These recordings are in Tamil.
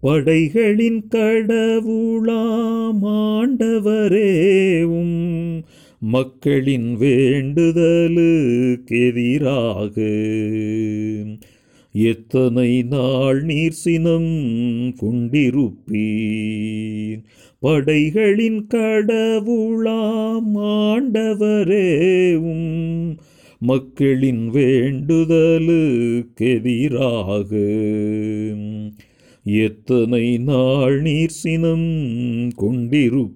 படைகளின் கடவுளாம் ஆண்டவரேவும் மக்களின் வேண்டுதலுக்கெதிராக எத்தனை நாள் நீர் சினம் கொண்டிருப்பீர். படைகளின் கடவுளாம் ஆண்டவரேவும் மக்களின் வேண்டுதலுக்கெதிராக எத்தனை நாள் நீர் சினம் கொண்டிருப்பீர்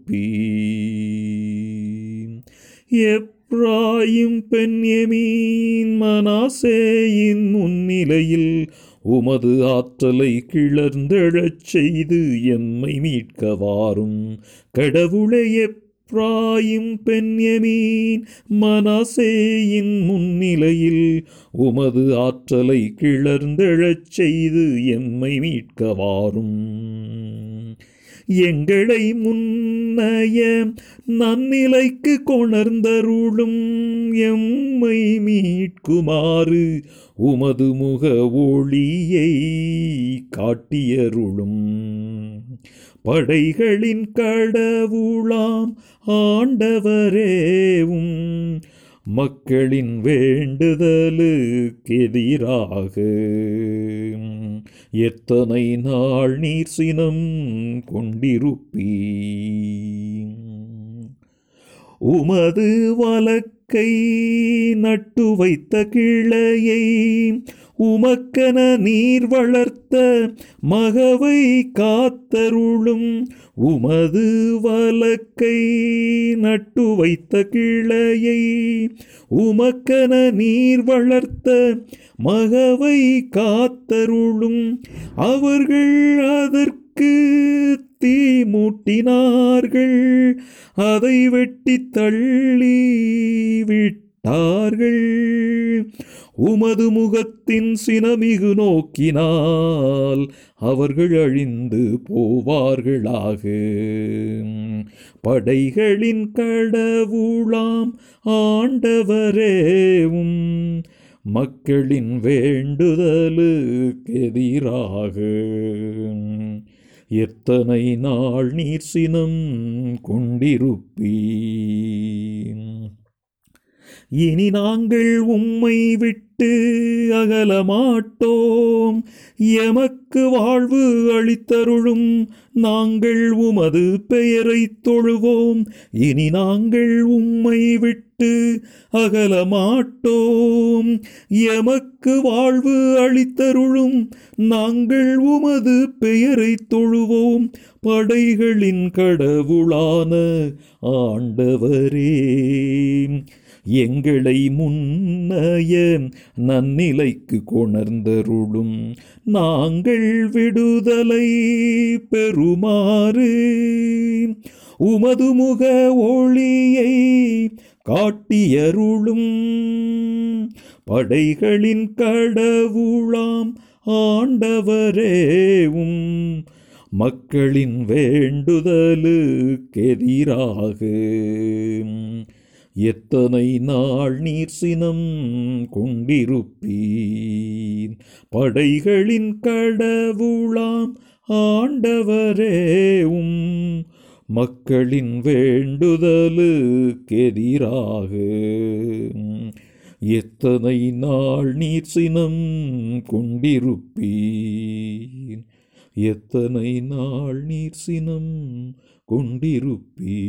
எப்ராயும் பெண்யமீன் மனாசேயின் முன்னிலையில் உமது ஆற்றலை கிளர்ந்தெழச் செய்து எம்மை மீட்க வாரும். கடவுளை எப்ராயும் பெண்யமீன் மனசேயின் முன்னிலையில் உமது ஆற்றலை கிளர்ந்தெழச் செய்து எம்மை மீட்க வாரும். எங்களை முன்னைய நன்னிலைக்கு கொணர்ந்தருளும் எம்மை மீட்குமாறு உமது முக ஒளியை காட்டியருளும். படைகளின் கடவுளாம் ஆண்டவரேவும் மக்களின் வேண்டுதலுக்கு எதிராக எத்தனை நாள் நீர் சினம் கொண்டிருப்பீ உமது வழக்கு கை நட்டு வைத்த கிளையை உமக்கென நீர் வளர்த்த மகவை காத்தருளும் உமது வலக்கை நட்டு வைத்த கிளையை உமக்கென நீர் வளர்த்த மகவை காத்தருளும் அவர்கள் அதற்கு தீ மூட்டினார்கள். அதை வெட்டி தள்ளி விட்டார்கள். உமது முகத்தின் சினமிகு நோக்கினால் அவர்கள் அழிந்து போவார்களாக. படைகளின் கடவுளாம் ஆண்டவரேவும் மக்களின் வேண்டுதலுக்கு எதிராக எத்தனை நாள் நீர் சினம் கொண்டிருப்பீ இனி நாங்கள் உம்மை விட்டு விட்டு அகலமாட்டோம். எமக்கு வாழ்வு அளித்தருளும் நாங்கள் உமது பெயரை தொழுவோம். இனி நாங்கள் உம்மை விட்டு அகலமாட்டோம். எமக்கு வாழ்வு அளித்தருளும் நாங்கள் உமது பெயரை தொழுவோம். படைகளின் கடவுளான ஆண்டவரே எங்களை முன்னைய நன்னிலைக்கு கொணர்ந்தருளும். நாங்கள் விடுதலை பெறுமாறு. உமது முக ஒளியை காட்டியருளும். படைகளின் கடவுளாம் ஆண்டவரேவும். மக்களின் வேண்டுதலுக்கெதிராக. எத்தனை நாள் நீர் சினம் கொண்டிருப்பீன் படைகளின் கடவுளாம் ஆண்டவரேவும் மக்களின் வேண்டுதலுக்கெதிராக. எத்தனை நாள் நீர் சினம் கொண்டிருப்பீன் எத்தனை நாள் நீர் சினம் கொண்டிருப்பீ